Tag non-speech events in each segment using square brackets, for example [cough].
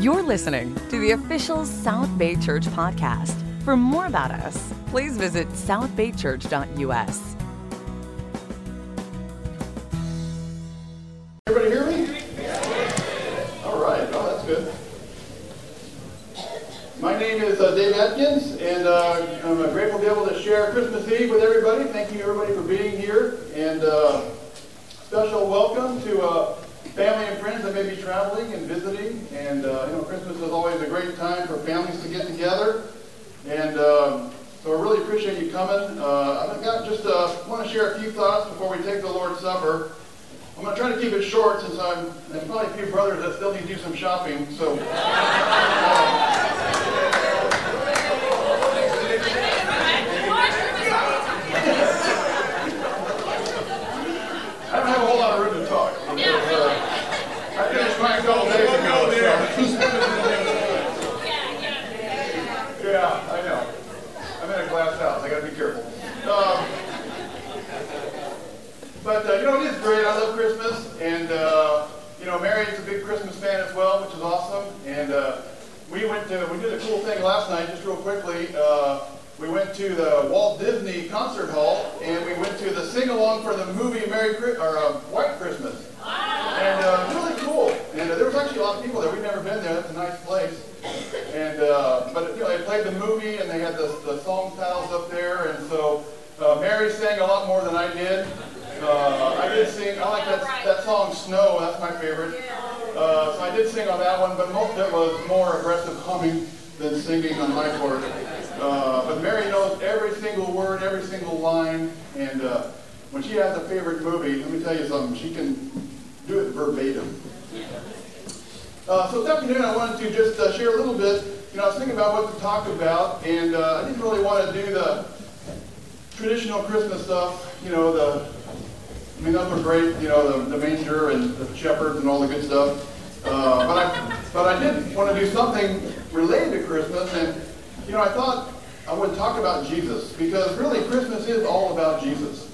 You're listening to the official South Bay Church podcast. For more about us, please visit southbaychurch.us. Everybody hear me? All right, oh, that's good. My name is uh, Dave Atkins, and uh, I'm uh, grateful to be able to share Christmas Eve with everybody. Thank you, everybody, for being here. And uh, special welcome to uh, family and friends that may be traveling and visiting. And, uh, you know, Christmas is always a great time for families to get together. And um, so I really appreciate you coming. Uh, I've got just uh, want to share a few thoughts before we take the Lord's Supper. I'm going to try to keep it short since I'm, there's probably a few brothers that still need to do some shopping. So. [laughs] I don't have a whole lot of room to talk. because, uh, I finished mine a couple days ago. so- Yeah, I know. I'm in a glass house. I got to be careful. Um, but uh, you know, it is great. I love Christmas, and uh, you know, Mary's a big Christmas fan as well, which is awesome. And uh, we went to we did a cool thing last night, just real quickly. Uh, we went to the Walt Disney Concert Hall, and we went to the sing along for the movie Merry Chri- or uh, White Christmas. And uh, it was really cool. And uh, there was actually a lot of people there. We've never been there. That's a nice place. And uh, but you know, they played the movie, and they had the, the song titles up there, and so uh, Mary sang a lot more than I did. Uh, I did that song "Snow." That's my favorite. Uh, so I did sing on that one, but most of it was more aggressive humming than singing on my part. Uh, but Mary knows every single word, every single line, and uh, when she has a favorite movie, let me tell you something. She can do it verbatim. Uh, so this afternoon I wanted to just uh, share a little bit. You know, I was thinking about what to talk about, and uh, I didn't really want to do the traditional Christmas stuff. You know, the I mean, those were great. You know, the, the manger and the shepherds and all the good stuff. Uh, but I but I did want to do something related to Christmas, and you know, I thought I would talk about Jesus because really Christmas is all about Jesus.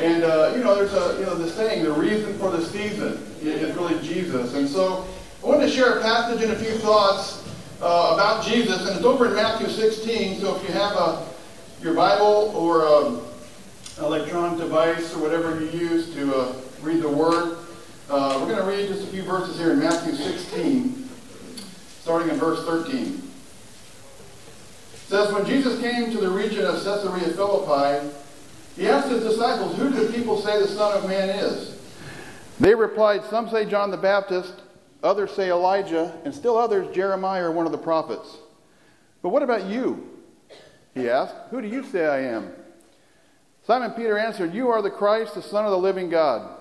And uh, you know, there's a you know the saying, the reason for the season is really Jesus. And so I wanted to share a passage and a few thoughts uh, about Jesus, and it's over in Matthew 16. So if you have a your Bible or an electronic device or whatever you use to uh, read the Word, uh, we're going to read just a few verses here in Matthew 16, starting in verse 13. It says, When Jesus came to the region of Caesarea Philippi, he asked his disciples, Who do people say the Son of Man is? They replied, Some say John the Baptist, others say Elijah, and still others Jeremiah or one of the prophets. But what about you? He asked, Who do you say I am? Simon Peter answered, You are the Christ, the Son of the living God.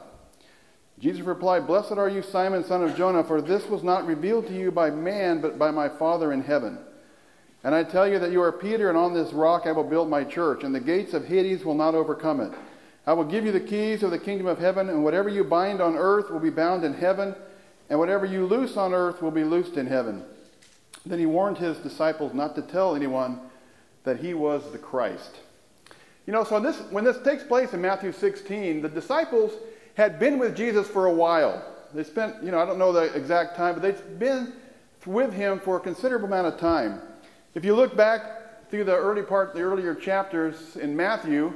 Jesus replied, Blessed are you, Simon, son of Jonah, for this was not revealed to you by man, but by my Father in heaven. And I tell you that you are Peter, and on this rock I will build my church, and the gates of Hades will not overcome it. I will give you the keys of the kingdom of heaven, and whatever you bind on earth will be bound in heaven, and whatever you loose on earth will be loosed in heaven. Then he warned his disciples not to tell anyone that he was the Christ. You know, so this, when this takes place in Matthew 16, the disciples had been with Jesus for a while. They spent, you know, I don't know the exact time, but they'd been with him for a considerable amount of time. If you look back through the early part, the earlier chapters in Matthew,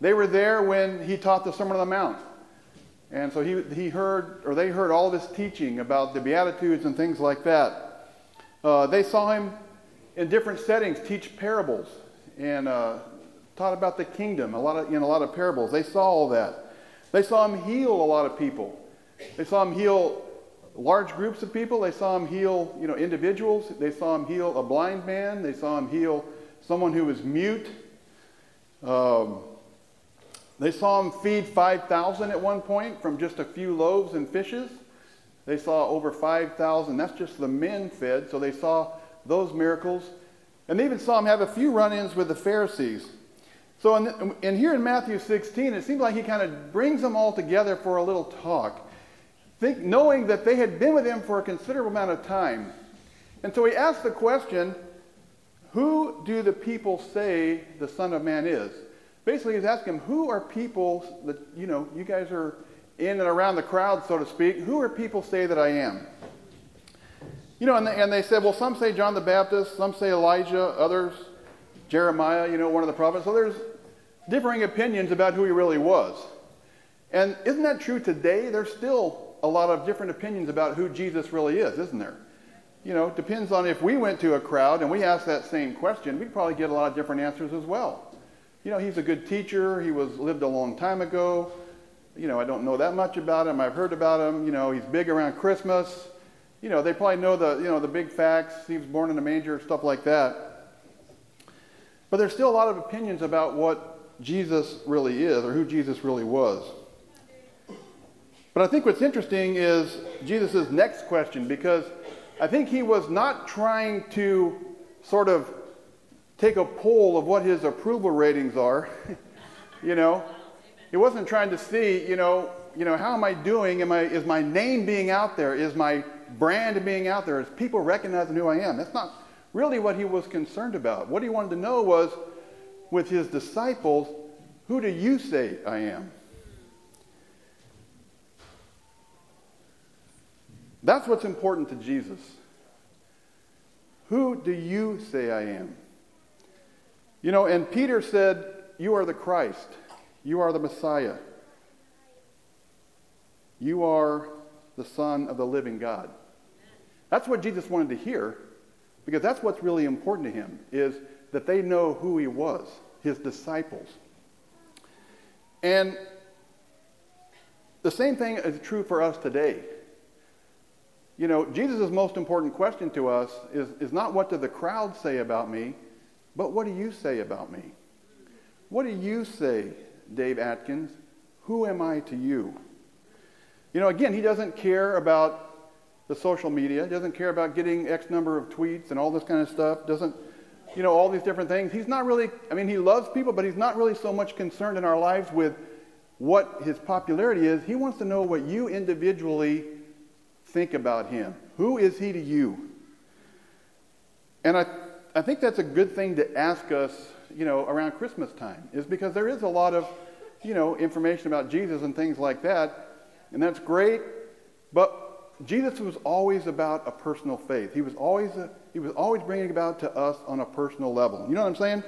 they were there when he taught the Sermon on the Mount. And so he, he heard, or they heard all this teaching about the Beatitudes and things like that. Uh, they saw him in different settings teach parables and uh, taught about the kingdom, a lot of, in a lot of parables. They saw all that. They saw him heal a lot of people. They saw him heal large groups of people. They saw him heal, you know, individuals. They saw him heal a blind man. They saw him heal someone who was mute. Um, they saw him feed 5,000 at one point from just a few loaves and fishes. They saw over 5,000. That's just the men fed. So they saw those miracles. And they even saw him have a few run ins with the Pharisees. So, in, in, here in Matthew 16, it seems like he kind of brings them all together for a little talk, think, knowing that they had been with him for a considerable amount of time. And so he asks the question Who do the people say the Son of Man is? Basically, he's asking Who are people that, you know, you guys are in and around the crowd, so to speak, who are people say that I am? You know, and they, and they said, well, some say John the Baptist, some say Elijah, others Jeremiah, you know, one of the prophets. So there's differing opinions about who he really was. And isn't that true today? There's still a lot of different opinions about who Jesus really is, isn't there? You know, depends on if we went to a crowd and we asked that same question, we'd probably get a lot of different answers as well. You know, he's a good teacher. He was lived a long time ago. You know, I don't know that much about him. I've heard about him. You know, he's big around Christmas. You know, they probably know the, you know, the big facts. He was born in a manger, stuff like that. But there's still a lot of opinions about what Jesus really is or who Jesus really was. But I think what's interesting is Jesus' next question because I think he was not trying to sort of take a poll of what his approval ratings are. [laughs] you know, he wasn't trying to see, you know, you know, how am I doing? Am I, is my name being out there? Is my brand being out there? Is people recognizing who I am? That's not really what he was concerned about. What he wanted to know was, with his disciples, who do you say I am? That's what's important to Jesus. Who do you say I am? You know, and Peter said, You are the Christ. You are the Messiah. You are the Son of the living God. That's what Jesus wanted to hear because that's what's really important to him is that they know who he was, his disciples. And the same thing is true for us today. You know, Jesus' most important question to us is, is not what do the crowd say about me, but what do you say about me? What do you say, Dave Atkins? Who am I to you? You know, again, he doesn't care about the social media, doesn't care about getting X number of tweets and all this kind of stuff, doesn't, you know, all these different things. He's not really, I mean, he loves people, but he's not really so much concerned in our lives with what his popularity is. He wants to know what you individually think about him. Who is he to you? And I, I think that's a good thing to ask us, you know, around Christmas time, is because there is a lot of, you know, information about Jesus and things like that, and that's great. But Jesus was always about a personal faith. He was always a, he was always bringing about to us on a personal level. You know what I'm saying?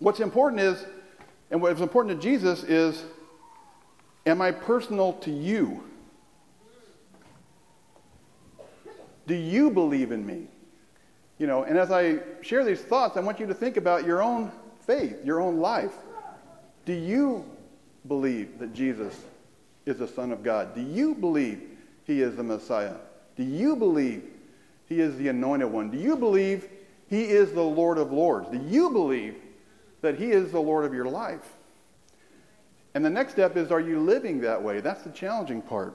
What's important is, and what's important to Jesus is, am I personal to you? Do you believe in me? You know, and as I share these thoughts, I want you to think about your own faith, your own life. Do you believe that Jesus is the Son of God? Do you believe he is the Messiah? Do you believe he is the anointed one? Do you believe he is the Lord of Lords? Do you believe that he is the Lord of your life? And the next step is are you living that way? That's the challenging part.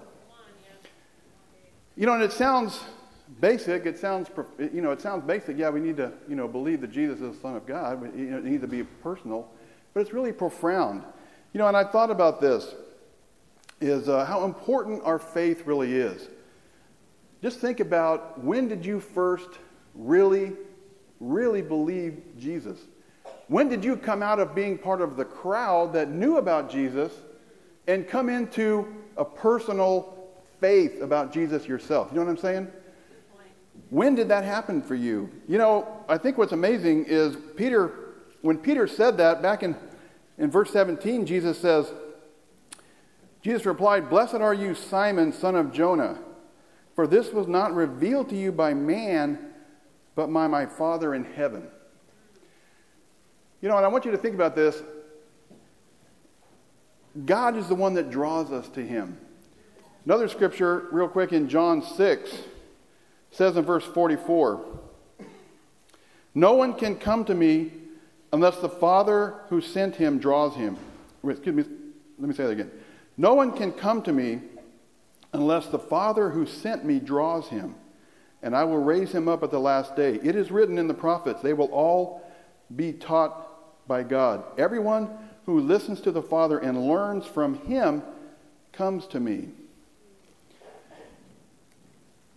You know, and it sounds basic. It sounds, you know, it sounds basic. Yeah, we need to, you know, believe that Jesus is the Son of God. But, you know, it needs to be personal, but it's really profound. You know, and I thought about this: is uh, how important our faith really is. Just think about when did you first really, really believe Jesus? When did you come out of being part of the crowd that knew about Jesus and come into a personal faith about Jesus yourself? You know what I'm saying? When did that happen for you? You know, I think what's amazing is Peter, when Peter said that back in, in verse 17, Jesus says, Jesus replied, Blessed are you, Simon, son of Jonah, for this was not revealed to you by man, but by my Father in heaven. You know, and I want you to think about this. God is the one that draws us to him. Another scripture, real quick, in John 6 says in verse 44 No one can come to me unless the Father who sent him draws him. Excuse me, let me say that again. No one can come to me unless the Father who sent me draws him, and I will raise him up at the last day. It is written in the prophets, they will all be taught by God. Everyone who listens to the Father and learns from him comes to me.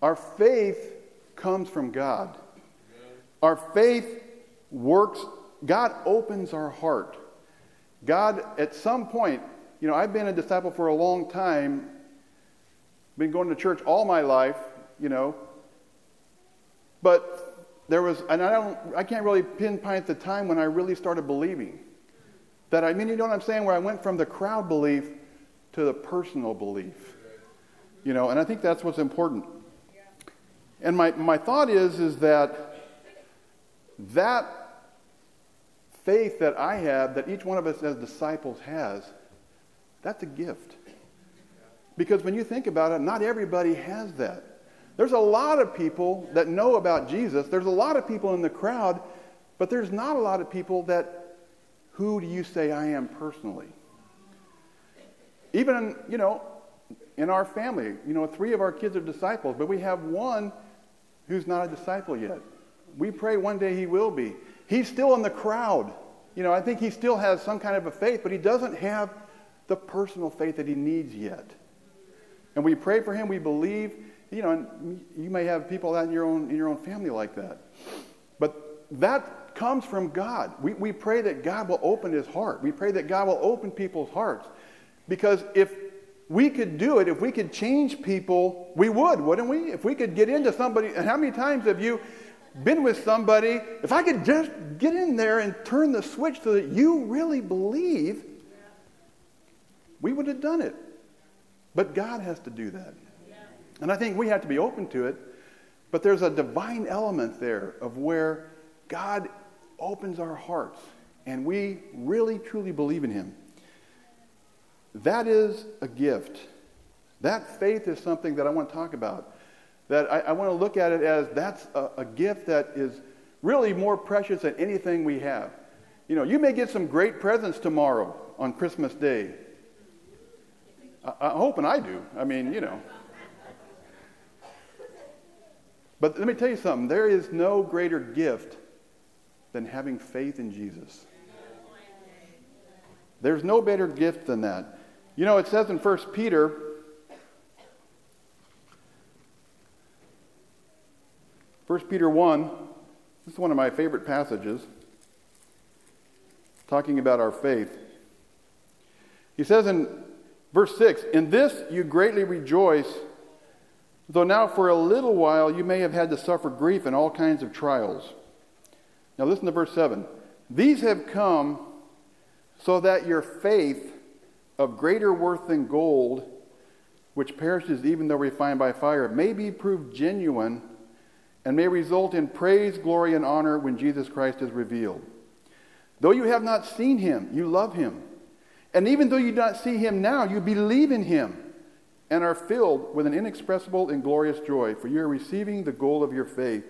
Our faith comes from God. Our faith works, God opens our heart. God, at some point, you know, I've been a disciple for a long time, been going to church all my life, you know, But there was, and I don't, I can't really pinpoint the time when I really started believing. That I mean, you know what I'm saying? Where I went from the crowd belief to the personal belief. You know, and I think that's what's important. And my, my thought is, is that that faith that I have, that each one of us as disciples has, that's a gift. Because when you think about it, not everybody has that. There's a lot of people that know about Jesus. There's a lot of people in the crowd, but there's not a lot of people that, who do you say I am personally? Even, you know, in our family, you know, three of our kids are disciples, but we have one who's not a disciple yet. We pray one day he will be. He's still in the crowd. You know, I think he still has some kind of a faith, but he doesn't have the personal faith that he needs yet. And we pray for him, we believe, you know, and you may have people in your own in your own family like that. But that comes from God. We, we pray that God will open his heart. We pray that God will open people's hearts. Because if we could do it, if we could change people, we would, wouldn't we? If we could get into somebody, and how many times have you been with somebody? If I could just get in there and turn the switch so that you really believe, we would have done it. But God has to do that. And I think we have to be open to it. But there's a divine element there of where God opens our hearts and we really truly believe in Him. That is a gift. That faith is something that I want to talk about. That I, I want to look at it as that's a, a gift that is really more precious than anything we have. You know, you may get some great presents tomorrow on Christmas Day. I, I'm hoping I do. I mean, you know. But let me tell you something there is no greater gift than having faith in Jesus. There's no better gift than that. You know, it says in 1 Peter, First Peter 1, this is one of my favorite passages, talking about our faith. He says in verse 6 In this you greatly rejoice, though now for a little while you may have had to suffer grief and all kinds of trials. Now listen to verse 7. These have come so that your faith of greater worth than gold, which perishes even though refined by fire, may be proved genuine and may result in praise, glory, and honor when Jesus Christ is revealed. Though you have not seen him, you love him. And even though you do not see him now, you believe in him and are filled with an inexpressible and glorious joy, for you are receiving the goal of your faith,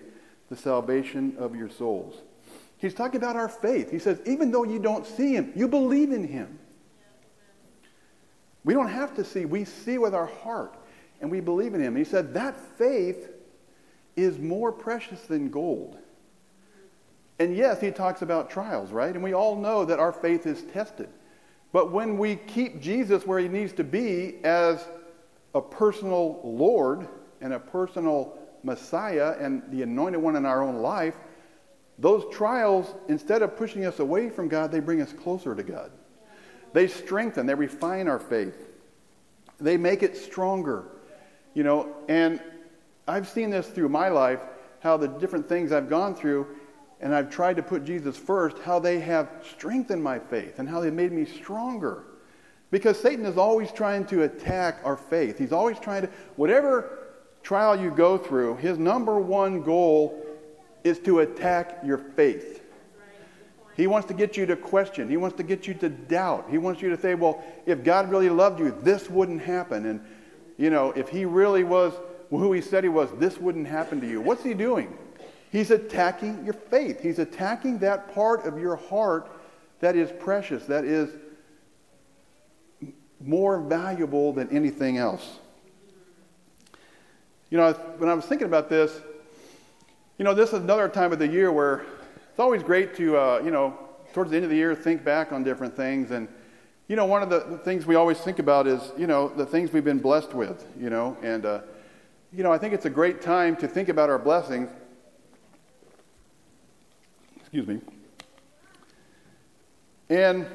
the salvation of your souls. He's talking about our faith. He says, even though you don't see him, you believe in him. We don't have to see, we see with our heart and we believe in him. And he said that faith is more precious than gold. And yes, he talks about trials, right? And we all know that our faith is tested. But when we keep Jesus where he needs to be as a personal Lord and a personal Messiah and the anointed one in our own life, those trials, instead of pushing us away from God, they bring us closer to God. They strengthen, they refine our faith, they make it stronger. You know, and I've seen this through my life, how the different things I've gone through, and I've tried to put Jesus first, how they have strengthened my faith and how they made me stronger. Because Satan is always trying to attack our faith. He's always trying to, whatever trial you go through, his number one goal is to attack your faith. He wants to get you to question. He wants to get you to doubt. He wants you to say, well, if God really loved you, this wouldn't happen. And, you know, if he really was who he said he was, this wouldn't happen to you. What's he doing? He's attacking your faith. He's attacking that part of your heart that is precious, that is more valuable than anything else. You know, when I was thinking about this, you know, this is another time of the year where it's always great to, uh, you know, towards the end of the year, think back on different things. And, you know, one of the, things we always think about is, you know, the things we've been blessed with, you know. And, uh, you know, I think it's a great time to think about our blessings. Excuse me. And,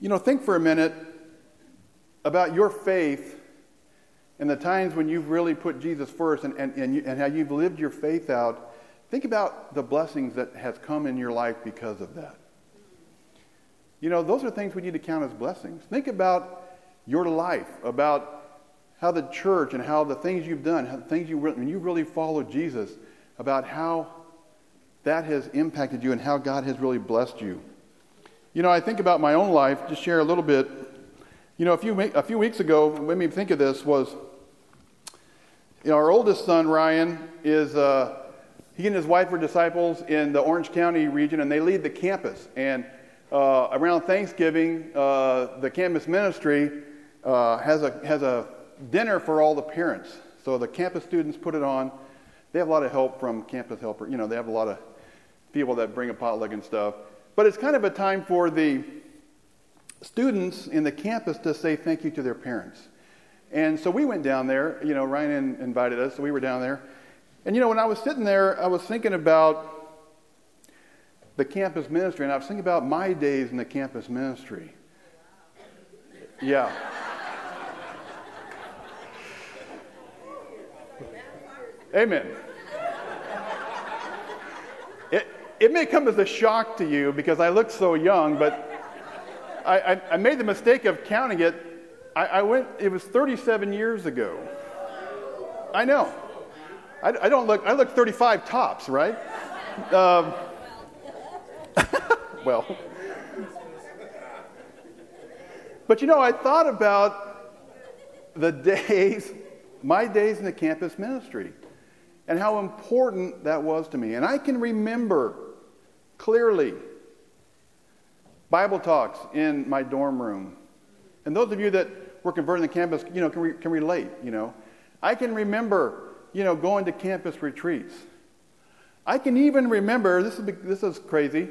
you know, think for a minute about your faith and the times when you've really put Jesus first and, and, and, you, and how you've lived your faith out, think about the blessings that has come in your life because of that. You know, those are things we need to count as blessings. Think about your life, about how the church and how the things you've done, how the things you when you really followed Jesus, about how that has impacted you and how God has really blessed you. You know, I think about my own life, just share a little bit. You know, a few, a few weeks ago, made me think of this was, you know, our oldest son, Ryan, is, uh, he and his wife are disciples in the Orange County region, and they lead the campus. And uh, around Thanksgiving, uh, the campus ministry uh, has, a, has a dinner for all the parents. So the campus students put it on. They have a lot of help from campus helper. You know, they have a lot of people that bring a potluck and stuff. But it's kind of a time for the students in the campus to say thank you to their parents. And so we went down there. You know, Ryan invited us, so we were down there. And you know, when I was sitting there, I was thinking about the campus ministry, and I was thinking about my days in the campus ministry. Yeah. Amen. It, may come as a shock to you because I look so young, but I, I, I made the mistake of counting it. I, I, went, it was 37 years ago. I know. I, I don't look, I look 35 tops, right? Um, [laughs] well. But you know, I thought about the days, my days in the campus ministry, and how important that was to me. And I can remember clearly Bible talks in my dorm room. And those of you that were converting the campus, you know, can, re- can relate, you know. I can remember, you know, going to campus retreats. I can even remember, this is, this is crazy,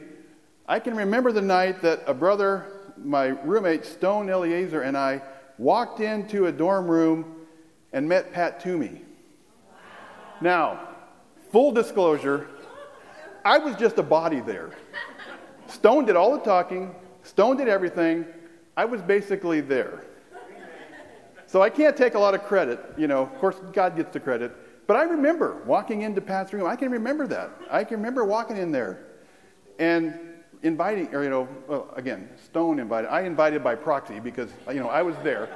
I can remember the night that a brother, my roommate, Stone Eliezer, and I walked into a dorm room and met Pat Toomey. Now, full disclosure, I was just a body there. Stone did all the talking, Stone did everything. I was basically there. So I can't take a lot of credit. You know, of course, God gets the credit. But I remember walking into Pat's room. I can remember that. I can remember walking in there and inviting, or, you know, well, again, Stone invited. I invited by proxy because, you know, I was there,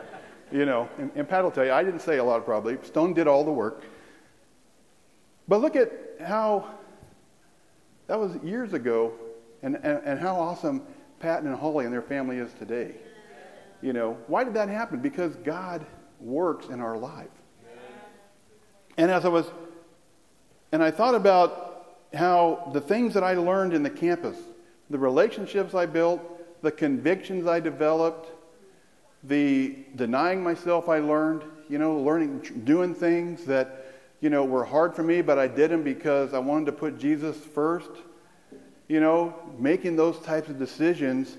you know, and, and Pat will tell you, I didn't say a lot probably. Stone did all the work. But look at how that was years ago and, and, and how awesome Pat and Holly and their family is today. You know, why did that happen? Because God works in our life. And as I was, and I thought about how the things that I learned in the campus, the relationships I built, the convictions I developed, the denying myself I learned, you know, learning, doing things that, you know, were hard for me, but I did them because I wanted to put Jesus first, you know, making those types of decisions,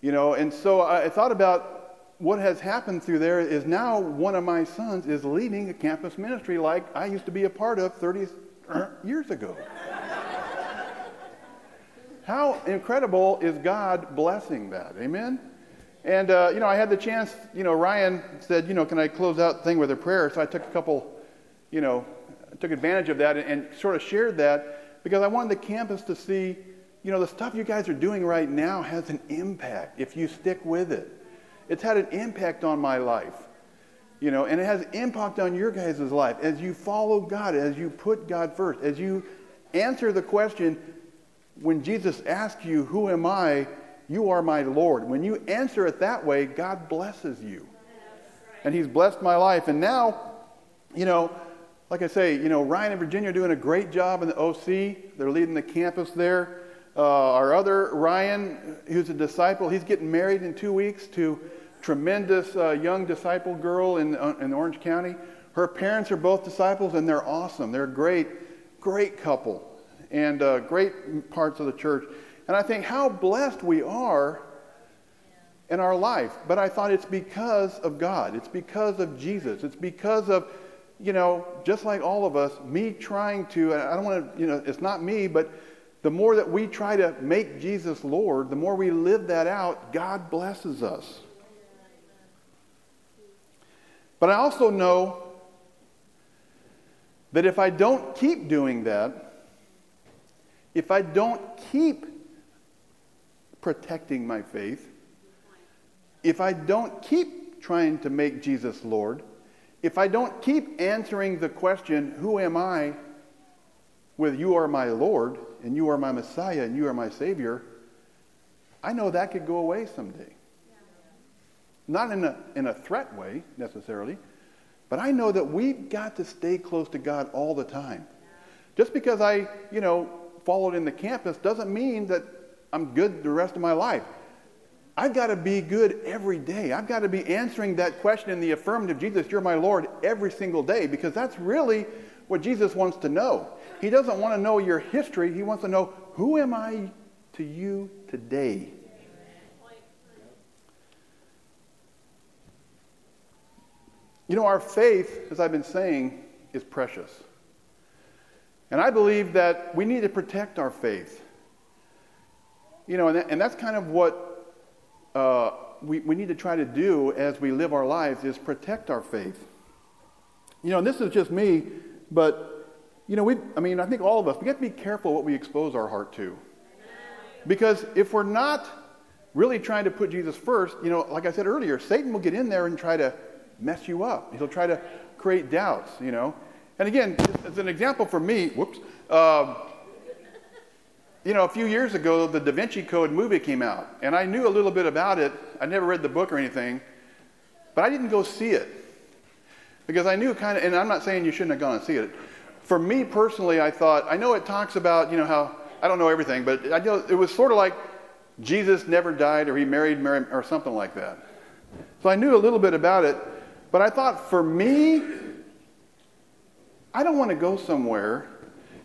you know, and so I thought about what has happened through there is now one of my sons is leading a campus ministry like I used to be a part of 30 years ago. [laughs] How incredible is God blessing that? Amen? And, uh, you know, I had the chance, you know, Ryan said, you know, can I close out the thing with a prayer? So I took a couple, you know, took advantage of that and, and sort of shared that because I wanted the campus to see, you know, the stuff you guys are doing right now has an impact if you stick with it. It's had an impact on my life. You know, and it has impact on your guys' life as you follow God, as you put God first, as you answer the question when Jesus asks you, Who am I? You are my Lord. When you answer it that way, God blesses you. And He's blessed my life. And now, you know, like I say, you know, Ryan and Virginia are doing a great job in the OC. They're leading the campus there. Uh, our other Ryan, who's a disciple, he's getting married in two weeks to tremendous uh, young disciple girl in, uh, in Orange County. Her parents are both disciples, and they're awesome. They're a great, great couple and uh, great parts of the church. And I think how blessed we are in our life. But I thought it's because of God. It's because of Jesus. It's because of, you know, just like all of us, me trying to, I don't want to, you know, it's not me, but the more that we try to make Jesus Lord, the more we live that out, God blesses us. But I also know that if I don't keep doing that, if I don't keep protecting my faith, if I don't keep trying to make Jesus Lord, if I don't keep answering the question, Who am I? with You are my Lord, and You are my Messiah, and You are my Savior, I know that could go away someday. Not in a, in a threat way necessarily, but I know that we've got to stay close to God all the time. Just because I, you know, followed in the campus doesn't mean that I'm good the rest of my life. I've got to be good every day. I've got to be answering that question in the affirmative Jesus, you're my Lord, every single day, because that's really what Jesus wants to know. He doesn't want to know your history, He wants to know, who am I to you today? You know, our faith, as I've been saying, is precious. And I believe that we need to protect our faith. You know, and, that, and that's kind of what uh, we, we need to try to do as we live our lives is protect our faith. You know, and this is just me, but, you know, we, I mean, I think all of us, we have to be careful what we expose our heart to. Because if we're not really trying to put Jesus first, you know, like I said earlier, Satan will get in there and try to mess you up. He'll try to create doubts, you know. And again, as an example for me, whoops, um, you know, a few years ago, the Da Vinci Code movie came out, and I knew a little bit about it. I never read the book or anything, but I didn't go see it because I knew kind of, and I'm not saying you shouldn't have gone and see it. For me personally, I thought, I know it talks about, you know, how, I don't know everything, but I know it was sort of like Jesus never died or he married Mary or something like that. So I knew a little bit about it, but I thought for me, I don't want to go somewhere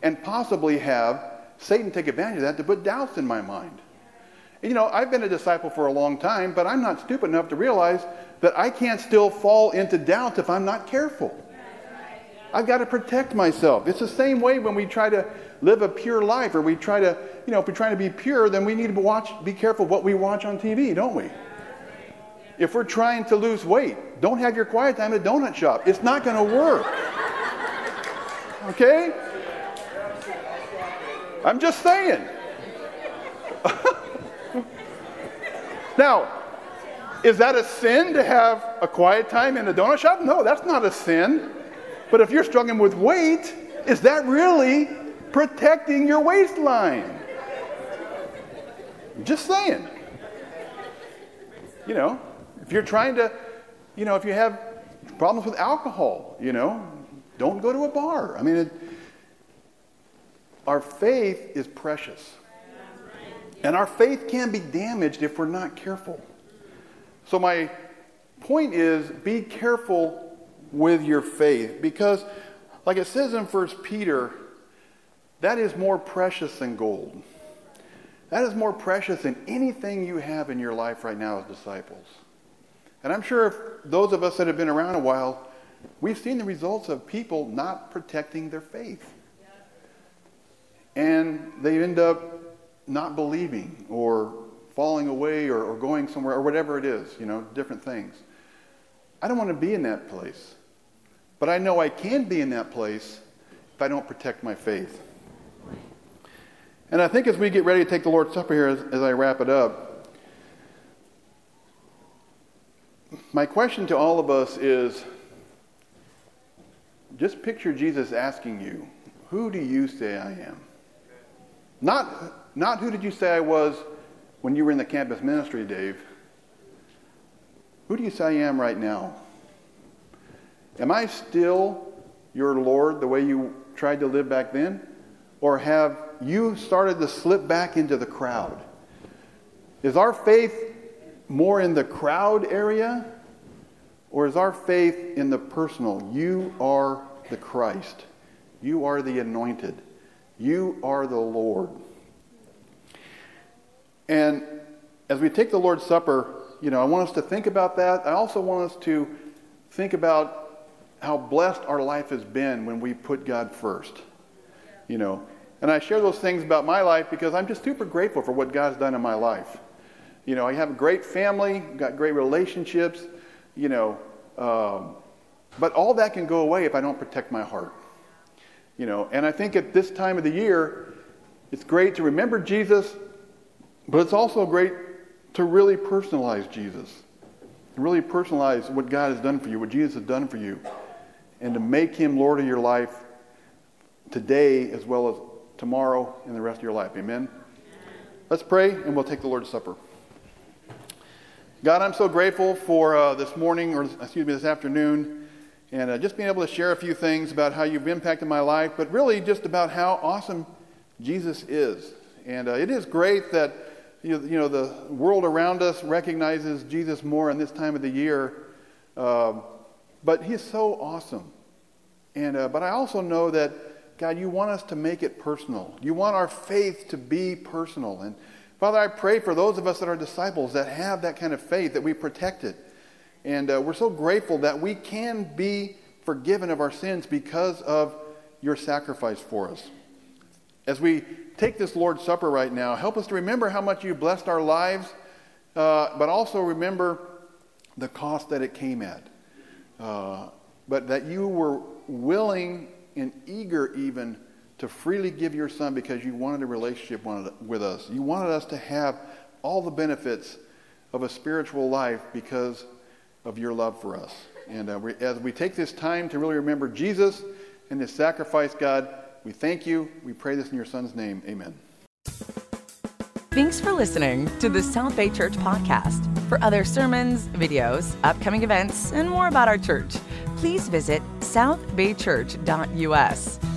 and possibly have Satan take advantage of that to put doubts in my mind. And, you know, I've been a disciple for a long time, but I'm not stupid enough to realize that I can't still fall into doubt if I'm not careful. I've got to protect myself. It's the same way when we try to live a pure life or we try to, you know, if we're trying to be pure, then we need to watch, be careful what we watch on TV, don't we? If we're trying to lose weight, don't have your quiet time at a donut shop. It's not going to work. Okay? I'm just saying. [laughs] now, is that a sin to have a quiet time in a donut shop? No, that's not a sin. But if you're struggling with weight, is that really protecting your waistline? Just saying. You know, if you're trying to, you know, if you have problems with alcohol, you know, don't go to a bar. I mean, it, our faith is precious. And our faith can be damaged if we're not careful. So, my point is be careful with your faith because, like it says in 1 Peter, that is more precious than gold. That is more precious than anything you have in your life right now as disciples. And I'm sure if those of us that have been around a while, we've seen the results of people not protecting their faith. And they end up not believing or falling away or, or going somewhere or whatever it is, you know, different things. I don't want to be in that place. But I know I can be in that place if I don't protect my faith. And I think as we get ready to take the Lord's Supper here, as, as I wrap it up, my question to all of us is just picture Jesus asking you, Who do you say I am? Not, not who did you say I was when you were in the campus ministry, Dave. Who do you say I am right now? Am I still your Lord the way you tried to live back then? Or have you started to slip back into the crowd? Is our faith more in the crowd area or is our faith in the personal? You are the Christ. You are the anointed. You are the Lord. And as we take the Lord's Supper, you know, I want us to think about that. I also want us to think about how blessed our life has been when we put God first. You know, and I share those things about my life because I'm just super grateful for what God's done in my life. You know, I have a great family, got great relationships you know, um, But all that can go away if I don't protect my heart. You know, and I think at this time of the year, it's great to remember Jesus, but it's also great to really personalize Jesus. Really personalize what God has done for you, what Jesus has done for you, and to make him Lord of your life today as well as tomorrow and the rest of your life. Amen. Let's pray and we'll take the Lord's Supper. God, I'm so grateful for uh, this morning, or excuse me, this afternoon, and uh, just being able to share a few things about how you've impacted my life, but really just about how awesome Jesus is. And uh, it is great that you know, the world around us recognizes Jesus more in this time of the year, um, but he's so awesome. And, uh, but I also know that God, you want us to make it personal. You want our faith to be personal. And Father, I pray for those of us that are disciples that have that kind of faith, that we protect it. And uh, we're so grateful that we can be forgiven of our sins because of your sacrifice for us. As we take this Lord's Supper right now, help us to remember how much you blessed our lives, uh, but also remember the cost that it came at. Uh, but that you were willing and eager even to freely give your son because you wanted a relationship with us. You wanted us to have all the benefits of a spiritual life because of your love for us. And uh, we, as we take this time to really remember Jesus and his sacrifice, God, we thank you. We pray this in your son's name. Amen. Thanks for listening to the South Bay Church podcast. For other sermons, videos, upcoming events, and more about our church, please visit southbaychurch.us.